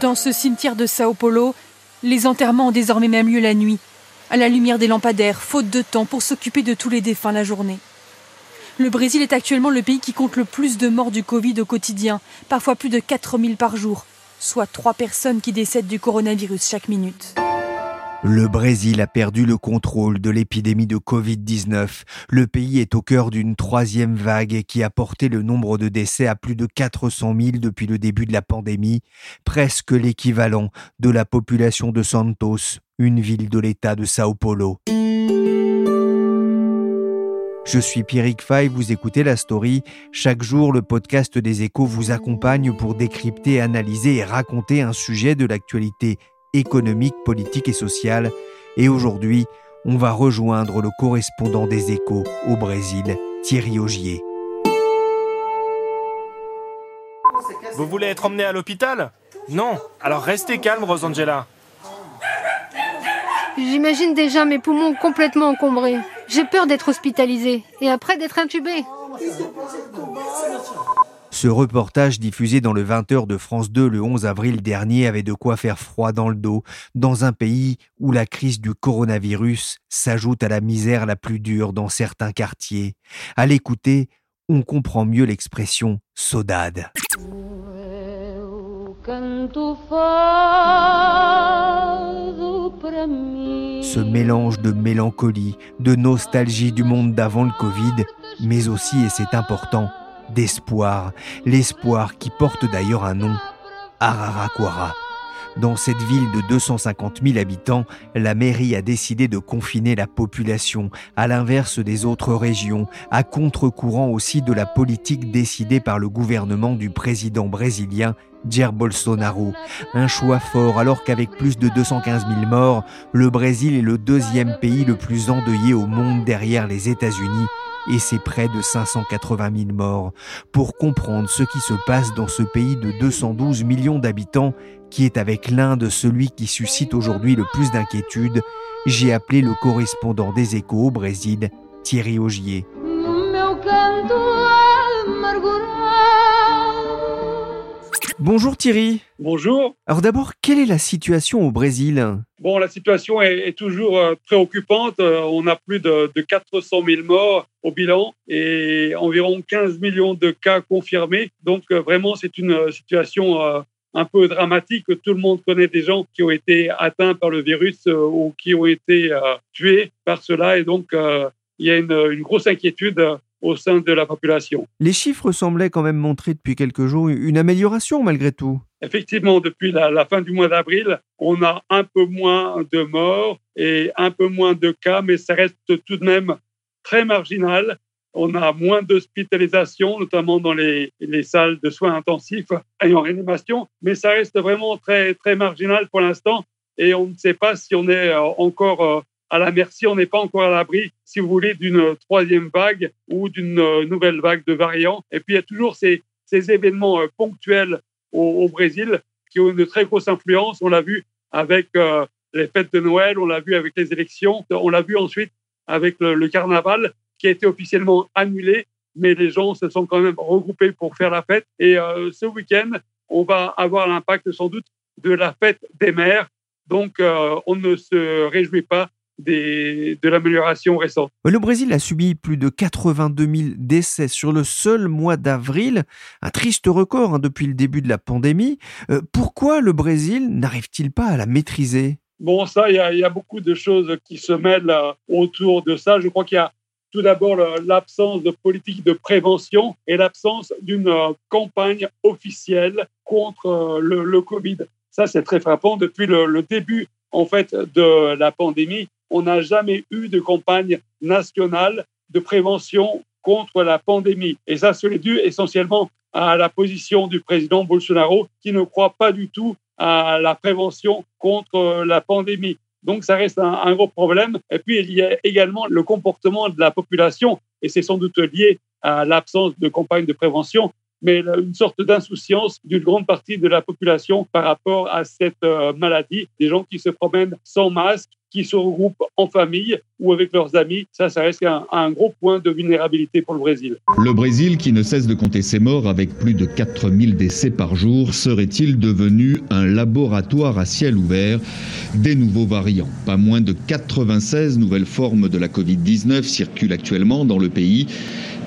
Dans ce cimetière de Sao Paulo, les enterrements ont désormais même lieu la nuit, à la lumière des lampadaires, faute de temps pour s'occuper de tous les défunts la journée. Le Brésil est actuellement le pays qui compte le plus de morts du Covid au quotidien, parfois plus de 4000 par jour, soit trois personnes qui décèdent du coronavirus chaque minute. Le Brésil a perdu le contrôle de l'épidémie de Covid-19. Le pays est au cœur d'une troisième vague qui a porté le nombre de décès à plus de 400 000 depuis le début de la pandémie, presque l'équivalent de la population de Santos, une ville de l'État de Sao Paulo. Je suis Pierrick Fay, vous écoutez La Story. Chaque jour, le podcast des échos vous accompagne pour décrypter, analyser et raconter un sujet de l'actualité économique, politique et sociale. Et aujourd'hui, on va rejoindre le correspondant des échos au Brésil, Thierry Augier. Vous voulez être emmené à l'hôpital? Non. Alors restez calme, Rosangela. J'imagine déjà mes poumons complètement encombrés. J'ai peur d'être hospitalisé et après d'être intubé. Ce reportage diffusé dans le 20h de France 2 le 11 avril dernier avait de quoi faire froid dans le dos, dans un pays où la crise du coronavirus s'ajoute à la misère la plus dure dans certains quartiers. À l'écouter, on comprend mieux l'expression saudade. Ce mélange de mélancolie, de nostalgie du monde d'avant le Covid, mais aussi, et c'est important, d'espoir, l'espoir qui porte d'ailleurs un nom, Araraquara. Dans cette ville de 250 000 habitants, la mairie a décidé de confiner la population, à l'inverse des autres régions, à contre-courant aussi de la politique décidée par le gouvernement du président brésilien Jair Bolsonaro. Un choix fort alors qu'avec plus de 215 000 morts, le Brésil est le deuxième pays le plus endeuillé au monde derrière les États-Unis et c'est près de 580 000 morts. Pour comprendre ce qui se passe dans ce pays de 212 millions d'habitants, qui est avec l'Inde celui qui suscite aujourd'hui le plus d'inquiétude, j'ai appelé le correspondant des échos au Brésil, Thierry Augier. Bonjour Thierry. Bonjour. Alors d'abord, quelle est la situation au Brésil? Bon, la situation est, toujours euh, préoccupante. Euh, on a plus de, 400 000 morts au bilan et environ 15 millions de cas confirmés. Donc euh, vraiment, c'est une situation un peu dramatique. Tout le monde connaît des gens qui ont été atteints par le virus ou qui ont été tués par cela. Et donc, il y a une, une grosse inquiétude au sein de la population. Les chiffres semblaient quand même montrer depuis quelques jours une amélioration malgré tout. Effectivement, depuis la, fin du mois d'avril, on a un peu moins de morts et un peu moins de cas, mais ça reste tout de même très marginal. On a moins d'hospitalisation, notamment dans les, les, salles de soins intensifs et en réanimation, mais ça reste vraiment très, très marginal pour l'instant. Et on ne sait pas si on est euh, encore euh, à la merci, on n'est pas encore à l'abri, si vous voulez, d'une troisième vague ou d'une euh, nouvelle vague de variants. Et puis, il y a toujours ces, ces événements euh, ponctuels au, Brésil qui ont une très grosse influence. On l'a vu avec euh, les fêtes de Noël, on l'a vu avec les élections, on l'a vu ensuite avec le, carnaval qui a été officiellement annulé, mais les gens se sont quand même regroupés pour faire la fête. Et ce week-end, on va avoir l'impact sans doute de la fête des mères. Donc, on ne se réjouit pas de l'amélioration récente. Le Brésil a subi plus de 82 000 décès sur le seul mois d'avril, un triste record hein, depuis le début de la pandémie. Euh, pourquoi le Brésil n'arrive-t-il pas à la maîtriser? Bon, ça, il y, a beaucoup de choses qui se mêlent euh, autour de ça. Je crois qu'il y a tout d'abord l'absence de politique de prévention et l'absence d'une euh, campagne officielle contre le, Covid. Ça, c'est très frappant. Depuis le, le début en fait de la pandémie, on n'a jamais eu de campagne nationale de prévention contre la pandémie. Et ça, c'est dû essentiellement à la position du président Bolsonaro qui ne croit pas du tout à la prévention contre la pandémie. Donc ça reste un, gros problème. Et puis il y a également le comportement de la population, et c'est sans doute lié à l'absence de campagne de prévention mais une sorte d'insouciance d'une grande partie de la population par rapport à cette euh, maladie. Des gens qui se promènent sans masque, qui se regroupent en famille ou avec leurs amis. Ça, ça reste un, un, gros point de vulnérabilité pour le Brésil. Le Brésil, qui ne cesse de compter ses morts avec plus de 4000 décès par jour, serait-il devenu un laboratoire à ciel ouvert? Des nouveaux variants Pas moins de 96 nouvelles formes de la Covid-19 circulent actuellement dans le pays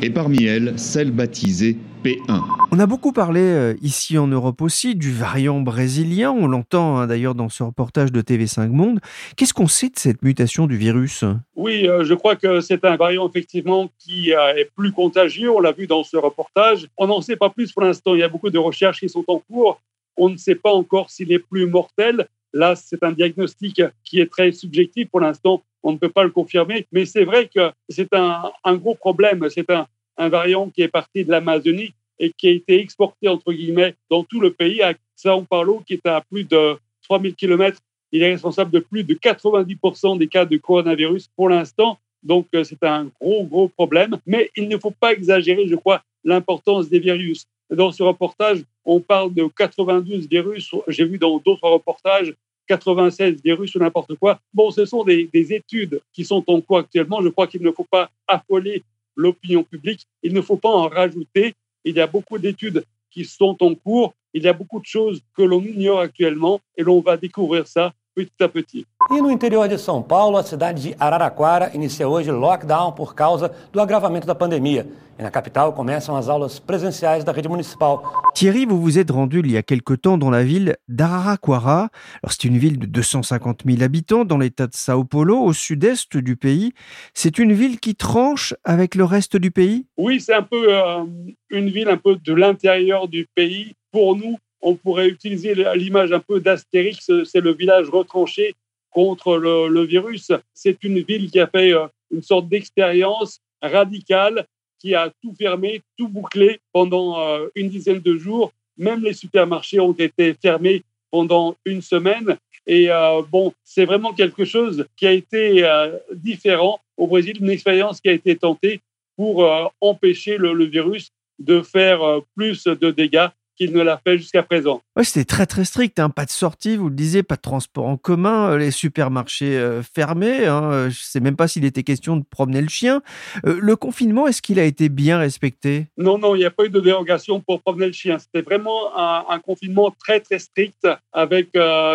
et parmi elles, celle baptisée P1. On a beaucoup parlé euh, ici en Europe aussi du variant brésilien, on l'entend hein, d'ailleurs dans ce reportage de TV5 Monde. Qu'est-ce qu'on sait de cette mutation du virus? Oui, euh, je crois que c'est un variant effectivement qui euh, est plus contagieux, on l'a vu dans ce reportage. On n'en sait pas plus pour l'instant, il y a beaucoup de recherches qui sont en cours. On ne sait pas encore s'il est plus mortel. Là, c'est un diagnostic qui est très subjectif pour l'instant. On ne peut pas le confirmer, mais c'est vrai que c'est un, un, gros problème. C'est un, un variant qui est parti de l'Amazonie et qui a été exporté, entre guillemets, dans tout le pays, à Sao Paulo, qui est à plus de 3000 km. Il est responsable de plus de 90% des cas de coronavirus pour l'instant. Donc, euh, c'est un gros, gros problème. Mais il ne faut pas exagérer, je crois, l'importance des virus. Dans ce reportage, on parle de 92 virus. J'ai vu dans d'autres reportages 96 virus ou n'importe quoi. Bon, ce sont des, des, études qui sont en cours actuellement. Je crois qu'il ne faut pas affoler l'opinion publique. Il ne faut pas en rajouter. Il y a beaucoup d'études qui sont en cours. Il y a beaucoup de choses que l'on ignore actuellement et l'on va découvrir ça petit à petit. E no interior de São Paulo, a cidade de Araraquara inicia hoje lockdown por causa do agravamento da pandemia. Et na capitale commencent les aulas de la rede municipale. Thierry, vous vous êtes rendu il y a quelque temps dans la ville d'Araraquara. c'est une ville de 250 000 habitants dans l'état de Sao Paulo, au sud-est du pays. C'est une ville qui tranche avec le reste du pays? Oui, c'est un peu euh, une ville un peu de l'intérieur du pays. Pour nous, on pourrait utiliser l'image un peu d'Astérix, c'est le village retranché contre le, virus. C'est une ville qui a fait euh, une sorte d'expérience radicale qui a tout fermé, tout bouclé pendant euh, une dizaine de jours. Même les supermarchés ont été fermés pendant une semaine. Et euh, bon, c'est vraiment quelque chose qui a été différent au Brésil, une expérience qui a été tentée pour empêcher le, virus de faire plus de dégâts qu'il ne l'a fait jusqu'à présent. Ouais, c'était très très strict, hein. pas de sortie, vous le disiez, pas de transport en commun, euh, les supermarchés euh, fermés. Hein. Euh, je ne sais même pas s'il était question de promener le chien. le confinement, est-ce qu'il a été bien respecté? Non, non, il n'y a pas eu de dérogation pour promener le chien. C'était vraiment un, confinement très très strict avec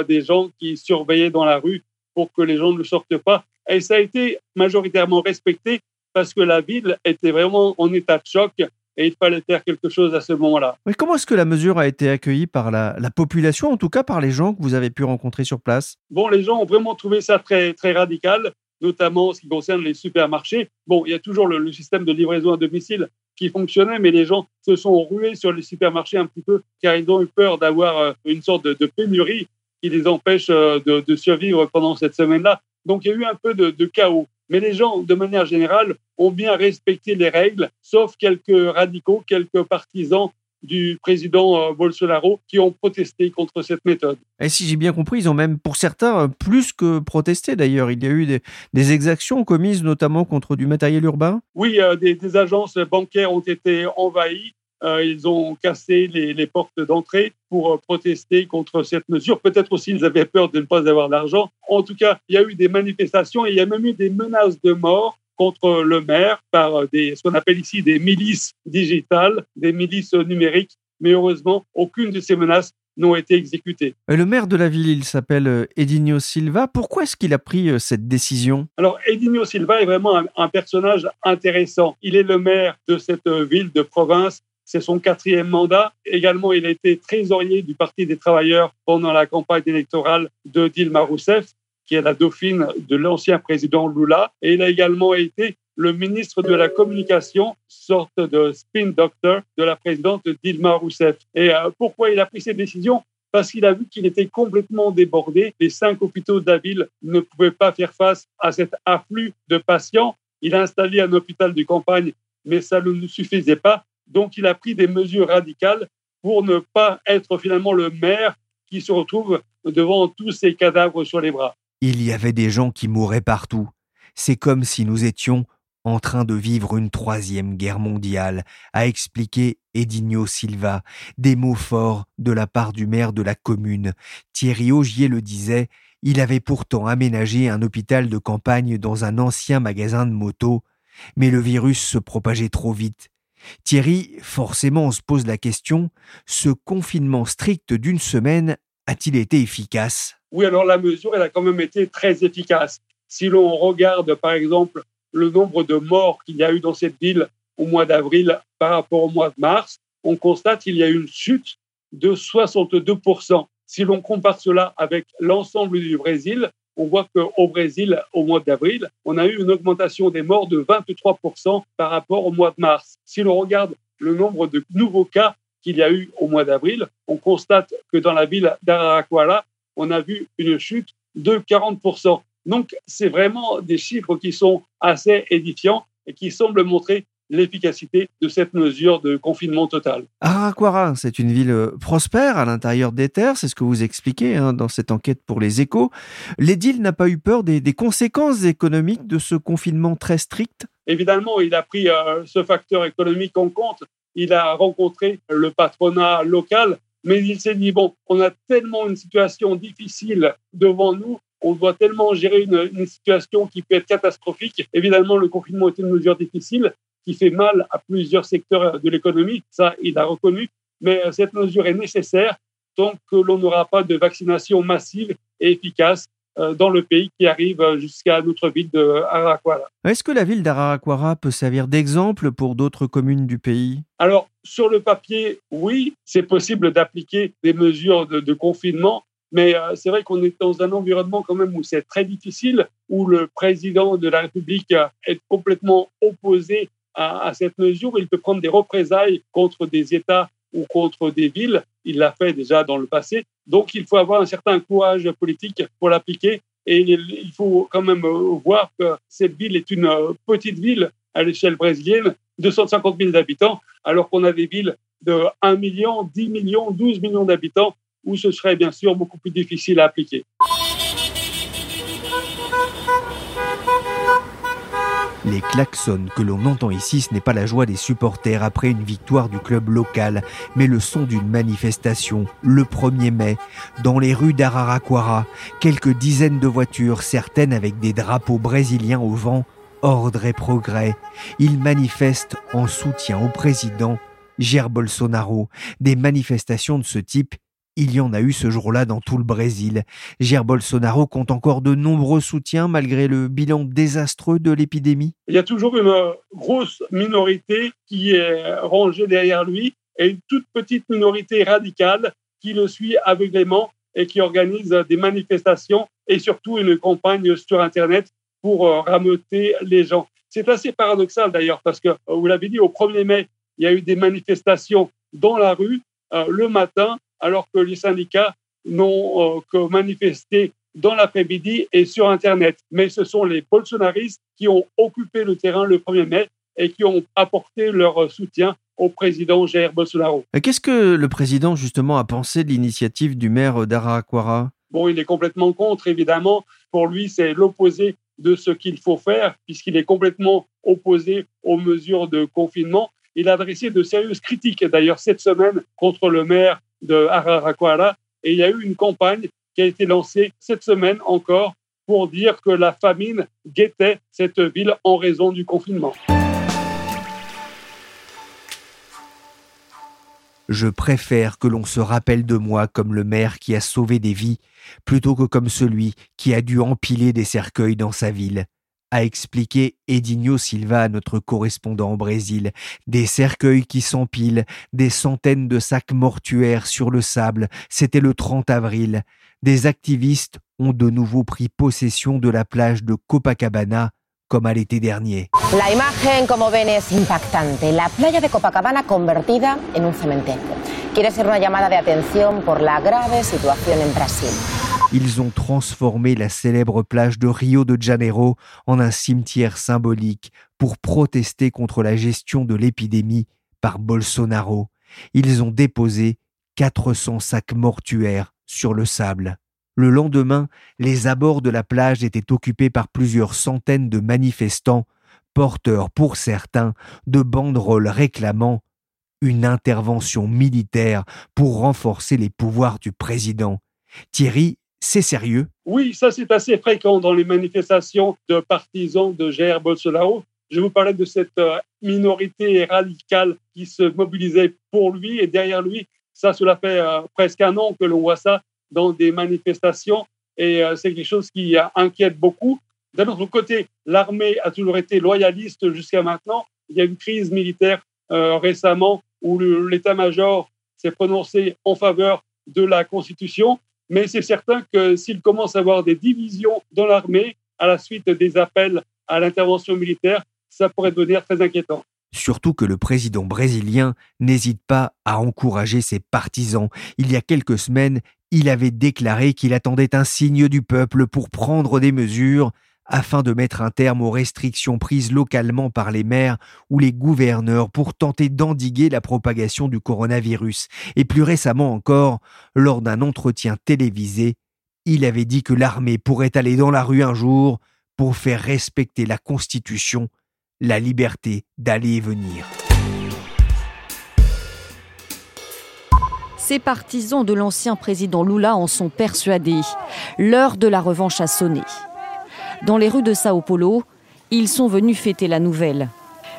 des gens qui surveillaient dans la rue pour que les gens ne sortent pas. Et ça a été majoritairement respecté parce que la ville était vraiment en état de choc et il fallait faire quelque chose à ce moment-là. Mais comment est-ce que la mesure a été accueillie par la, population, en tout cas par les gens que vous avez pu rencontrer sur place? Bon, les gens ont vraiment trouvé ça très, très radical, notamment en ce qui concerne les supermarchés. Bon, il y a toujours le, système de livraison à domicile qui fonctionnait, mais les gens se sont rués sur les supermarchés un petit peu car ils ont eu peur d'avoir euh, une sorte de, pénurie qui les empêche euh, de, survivre pendant cette semaine-là. Donc il y a eu un peu de chaos. Mais les gens, de manière générale, ont bien respecté les règles, sauf quelques radicaux, quelques partisans du président euh, Bolsonaro qui ont protesté contre cette méthode. Et si j'ai bien compris, ils ont même, pour certains, euh, plus que protesté d'ailleurs. Il y a eu des, exactions commises notamment contre du matériel urbain Oui, euh, des, agences bancaires ont été envahies. Ils ont cassé les, portes d'entrée pour protester contre cette mesure. Peut-être aussi ils avaient peur de ne pas avoir d'argent. En tout cas, il y a eu des manifestations et il y a même eu des menaces de mort contre le maire par des, ce qu'on appelle ici des milices digitales, des milices numériques. Mais heureusement, aucune de ces menaces n'ont été exécutées. Le maire de la ville, il s'appelle euh, Edinho Silva. Pourquoi est-ce qu'il a pris euh, cette décision? Alors, Edinho Silva est vraiment un, un, personnage intéressant. Il est le maire de cette euh, ville de province. C'est son quatrième mandat. Également, il a été trésorier du Parti des travailleurs pendant la campagne électorale de Dilma Rousseff qui est la dauphine de l'ancien président Lula. Et il a également été le ministre de la Communication, sorte de spin doctor de la présidente Dilma Rousseff. Et euh, pourquoi il a pris cette décision? Parce qu'il a vu qu'il était complètement débordé. Les cinq hôpitaux de la ville ne pouvaient pas faire face à cet afflux de patients. Il a installé un hôpital de campagne mais ça ne suffisait pas. Donc il a pris des mesures radicales pour ne pas être finalement le maire qui se retrouve devant tous ces cadavres sur les bras. Il y avait des gens qui mouraient partout. C'est comme si nous étions en train de vivre une troisième guerre mondiale, a expliqué Edinho Silva, des mots forts de la part du maire de la commune. Thierry Augier le disait, il avait pourtant aménagé un hôpital de campagne dans un ancien magasin de motos, mais le virus se propageait trop vite. Thierry, forcément on se pose la question, ce confinement strict d'une semaine a-t-il été efficace? Oui, alors la mesure, elle a quand même été très efficace. Si l'on regarde par exemple le nombre de morts qu'il y a eu dans cette ville au mois d'avril par rapport au mois de mars, on constate qu'il y a eu une chute de 62%. Si l'on compare cela avec l'ensemble du Brésil, on voit qu'au Brésil, au mois d'avril, on a eu une augmentation des morts de 23% par rapport au mois de mars. Si l'on regarde le nombre de nouveaux cas qu'il y a eu au mois d'avril, on constate que dans la ville d'Araraquara, on a vu une chute de 40%. Donc, c'est vraiment des chiffres qui sont assez édifiants et qui semblent montrer l'efficacité de cette mesure de confinement total. Araraquara, c'est une ville euh, prospère à l'intérieur des terres, c'est ce que vous expliquez hein, dans cette enquête pour les échos. L'édile n'a pas eu peur des, conséquences économiques de ce confinement très strict? Évidemment, il a pris euh, ce facteur économique en compte. Il a rencontré le patronat local, mais il s'est dit, bon, on a tellement une situation difficile devant nous on doit tellement gérer une, situation qui peut être catastrophique. Évidemment, le confinement est une mesure difficile qui fait mal à plusieurs secteurs de l'économie. Ça, il a reconnu. Mais euh, cette mesure est nécessaire tant que l'on n'aura pas de vaccination massive et efficace euh, dans le pays qui arrive jusqu'à notre ville de Araraquara. Est-ce que la ville d'Araraquara peut servir d'exemple pour d'autres communes du pays? Alors, sur le papier, oui, c'est possible d'appliquer des mesures de confinement mais euh, c'est vrai qu'on est dans un environnement quand même où c'est très difficile, où le président de la République euh, est complètement opposé à, cette mesure. Il peut prendre des représailles contre des États ou contre des villes. Il l'a fait déjà dans le passé. Donc il faut avoir un certain courage politique pour l'appliquer. Et il faut quand même euh, voir que cette ville est une petite ville à l'échelle brésilienne, 250 000 habitants, alors qu'on a des villes de 1 million, 10 millions, 12 millions d'habitants où ce serait bien sûr beaucoup plus difficile à appliquer. Les klaxons que l'on entend ici, ce n'est pas la joie des supporters après une victoire du club local, mais le son d'une manifestation, le 1er mai, dans les rues d'Araraquara, quelques dizaines de voitures, certaines avec des drapeaux brésiliens au vent, ordre et progrès. Ils manifestent en soutien au président Jair Bolsonaro. Des manifestations de ce type, il y en a eu ce jour-là dans tout le Brésil. Jair Bolsonaro compte encore de nombreux soutiens malgré le bilan désastreux de l'épidémie. Il y a toujours une grosse minorité qui est rangée derrière lui et une toute petite minorité radicale qui le suit aveuglément et qui organise des manifestations et surtout une campagne sur Internet pour euh, rameuter les gens. C'est assez paradoxal d'ailleurs parce que, euh, vous l'avez dit, au 1er mai, il y a eu des manifestations dans la rue euh, le matin alors que les syndicats n'ont euh, que manifesté dans l'après-midi et sur Internet. Mais ce sont les bolsonaristes qui ont occupé le terrain le 1er mai et qui ont apporté leur soutien au président Jair Bolsonaro. Qu'est-ce que le président justement a pensé de l'initiative du maire d'Araraquara Bon, il est complètement contre, évidemment. Pour lui, c'est l'opposé de ce qu'il faut faire, puisqu'il est complètement opposé aux mesures de confinement. Il a adressé de sérieuses critiques, d'ailleurs, cette semaine, contre le maire de Araraquara. Et il y a eu une campagne qui a été lancée cette semaine encore pour dire que la famine guettait cette ville en raison du confinement. Je préfère que l'on se rappelle de moi comme le maire qui a sauvé des vies, plutôt que comme celui qui a dû empiler des cercueils dans sa ville a expliqué Edinho Silva notre correspondant au Brésil. Des cercueils qui s'empilent, des centaines de sacs mortuaires sur le sable. C'était le 30 avril. Des activistes ont de nouveau pris possession de la plage de Copacabana comme à l'été dernier. La imagen, como ven, es impactante. La playa de Copacabana convertida en un cementerio. Quiere ser una llamada de atención por la grave situación en Brasil. Ils ont transformé la célèbre plage de Rio de Janeiro en un cimetière symbolique pour protester contre la gestion de l'épidémie par Bolsonaro. Ils ont déposé 400 sacs mortuaires sur le sable. Le lendemain, les abords de la plage étaient occupés par plusieurs centaines de manifestants, porteurs pour certains de banderoles réclamant une intervention militaire pour renforcer les pouvoirs du président. Thierry, c'est sérieux? Oui, ça c'est assez fréquent dans les manifestations de partisans de Jair Bolsonaro. Je vous parlais de cette euh, minorité radicale qui se mobilisait pour lui et derrière lui. Ça, cela fait euh, presque un an que l'on voit ça dans des manifestations et euh, c'est quelque chose qui inquiète beaucoup. D'un autre côté, l'armée a toujours été loyaliste jusqu'à maintenant. Il y a une crise militaire récemment où l'état-major s'est prononcé en faveur de la Constitution, mais c'est certain que s'il commence à avoir des divisions dans l'armée à la suite des appels à l'intervention militaire, ça pourrait devenir très inquiétant. Surtout que le président brésilien n'hésite pas à encourager ses partisans. Il y a quelques semaines, il avait déclaré qu'il attendait un signe du peuple pour prendre des mesures afin de mettre un terme aux restrictions prises localement par les maires ou les gouverneurs pour tenter d'endiguer la propagation du coronavirus. Et plus récemment encore, lors d'un entretien télévisé, il avait dit que l'armée pourrait aller dans la rue un jour pour faire respecter la Constitution la liberté d'aller et venir. Ces partisans de l'ancien président Lula en sont persuadés. L'heure de la revanche a sonné. Dans les rues de Sao Paulo, ils sont venus fêter la nouvelle.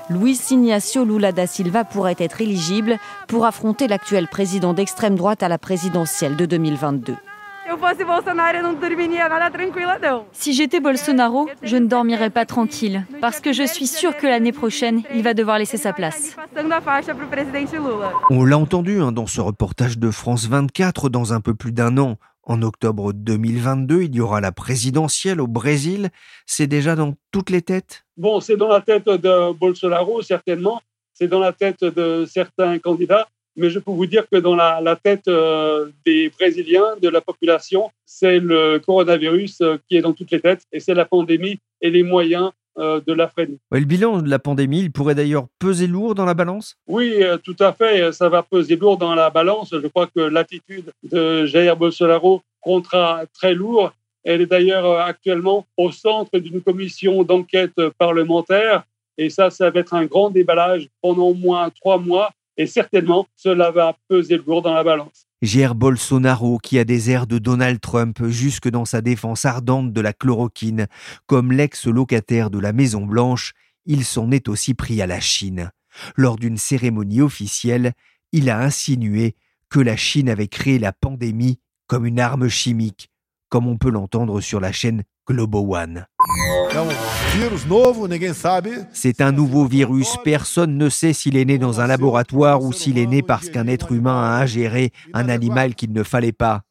Luis Ignacio Lula da Silva pourrait être éligible pour affronter l'actuel président d'extrême droite à la présidentielle de 2022. Si j'étais Bolsonaro, je ne dormirais pas tranquille, parce que je suis sûre que l'année prochaine, il va devoir laisser sa place. On l'a entendu hein, dans ce reportage de France 24 dans un peu plus d'un an. En octobre 2022, il y aura la présidentielle au Brésil. C'est déjà dans toutes les têtes? Bon, c'est dans la tête de Bolsonaro, certainement. C'est dans la tête de certains candidats. Mais je peux vous dire que dans la, tête euh, des Brésiliens, de la population, c'est le coronavirus euh, qui est dans toutes les têtes et c'est la pandémie et les moyens de la freiner. le bilan de la pandémie, il pourrait d'ailleurs peser lourd dans la balance? Oui, tout à fait. Ça va peser lourd dans la balance. Je crois que l'attitude de Jair Bolsonaro comptera très lourd. Elle est d'ailleurs actuellement au centre d'une commission d'enquête parlementaire. Et ça, ça va être un grand déballage pendant au moins trois mois et certainement, cela va peser lourd dans la balance. Jair Bolsonaro, qui a des airs de Donald Trump jusque dans sa défense ardente de la chloroquine, comme l'ex-locataire de la Maison-Blanche, il s'en est aussi pris à la Chine. Lors d'une cérémonie officielle, il a insinué que la Chine avait créé la pandémie comme une arme chimique, comme on peut l'entendre sur la chaîne Globo One. C'est un nouveau virus. Personne ne sait s'il est né dans un laboratoire ou s'il est né parce qu'un être humain a ingéré un animal. qu'il ne fallait pas.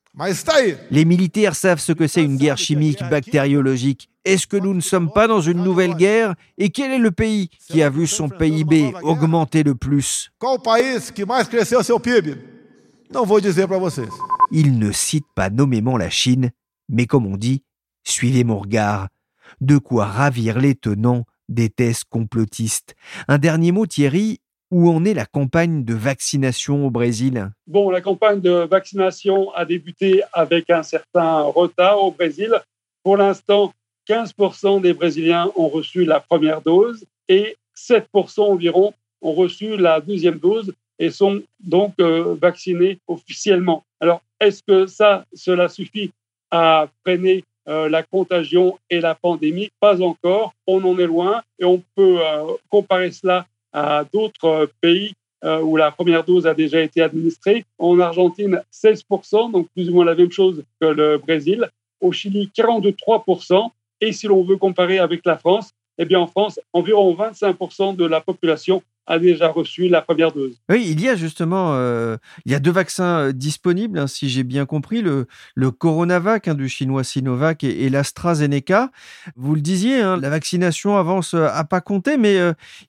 Les militaires savent ce que c'est une guerre chimique bactériologique. Est-ce que nous ne sommes pas dans une nouvelle guerre? Et quel est le pays qui a vu son PIB augmenter le plus? Il ne cite pas nommément la Chine, mais comme on dit, Suivez mon regard. De quoi ravir les tenants des thèses complotistes. Un dernier mot, Thierry. Où en est la campagne de vaccination au Brésil? Bon, la campagne de vaccination a débuté avec un certain retard au Brésil. Pour l'instant, 15% des Brésiliens ont reçu la première dose et 7% environ ont reçu la deuxième dose et sont donc euh, vaccinés officiellement. Alors, est-ce que ça, cela suffit à freiner euh, la contagion et la pandémie. Pas encore, on en est loin et on peut euh, comparer cela à d'autres pays euh, où la première dose a déjà été administrée. En Argentine, 16%, donc plus ou moins la même chose que le Brésil. Au Chili, 43%. Et si l'on veut comparer avec la France, eh bien en France, environ 25% de la population a déjà reçu la première dose. Oui, il y a justement, euh, il y a deux vaccins euh, disponibles, hein, si j'ai bien compris, le, le Coronavac hein, du chinois Sinovac et, l'AstraZeneca. Vous le disiez, hein, la vaccination avance euh, à pas compter, mais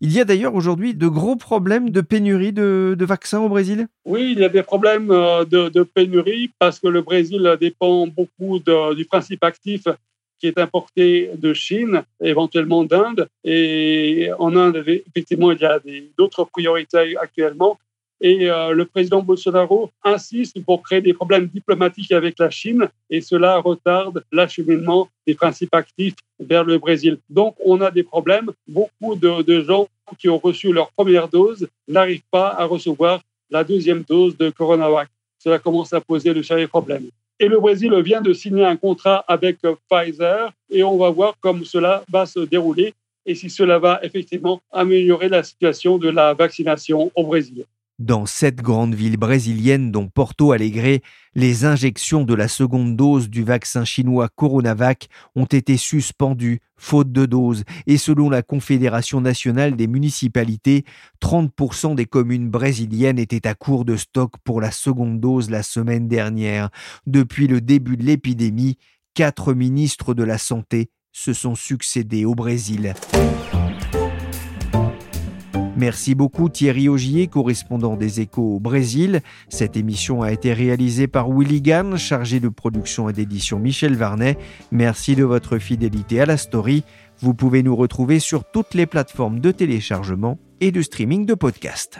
il y a d'ailleurs aujourd'hui de gros problèmes de pénurie de, vaccins au Brésil. Oui, il y a des problèmes de, pénurie parce que le Brésil dépend beaucoup du principe actif qui est importé de Chine, éventuellement d'Inde. Et en Inde, effectivement, il y a d'autres priorités actuellement. Et euh, le président Bolsonaro insiste pour créer des problèmes diplomatiques avec la Chine et cela retarde l'acheminement des principes actifs vers le Brésil. Donc, on a des problèmes. Beaucoup de, de gens qui ont reçu leur première dose n'arrivent pas à recevoir la deuxième dose de Coronavac. Cela commence à poser de sérieux problèmes. Et le Brésil vient de signer un contrat avec Pfizer et on va voir comment cela va se dérouler et si cela va effectivement améliorer la situation de la vaccination au Brésil. Dans sept grandes villes brésiliennes, dont Porto Alegre, les injections de la seconde dose du vaccin chinois Coronavac ont été suspendues, faute de doses, et selon la Confédération nationale des municipalités, 30% des communes brésiliennes étaient à court de stock pour la seconde dose la semaine dernière. Depuis le début de l'épidémie, quatre ministres de la Santé se sont succédés au Brésil. Merci beaucoup Thierry Augier, correspondant des Échos au Brésil. Cette émission a été réalisée par Willy Gann, chargé de production et d'édition Michel Varnet. Merci de votre fidélité à la story. Vous pouvez nous retrouver sur toutes les plateformes de téléchargement et de streaming de podcasts.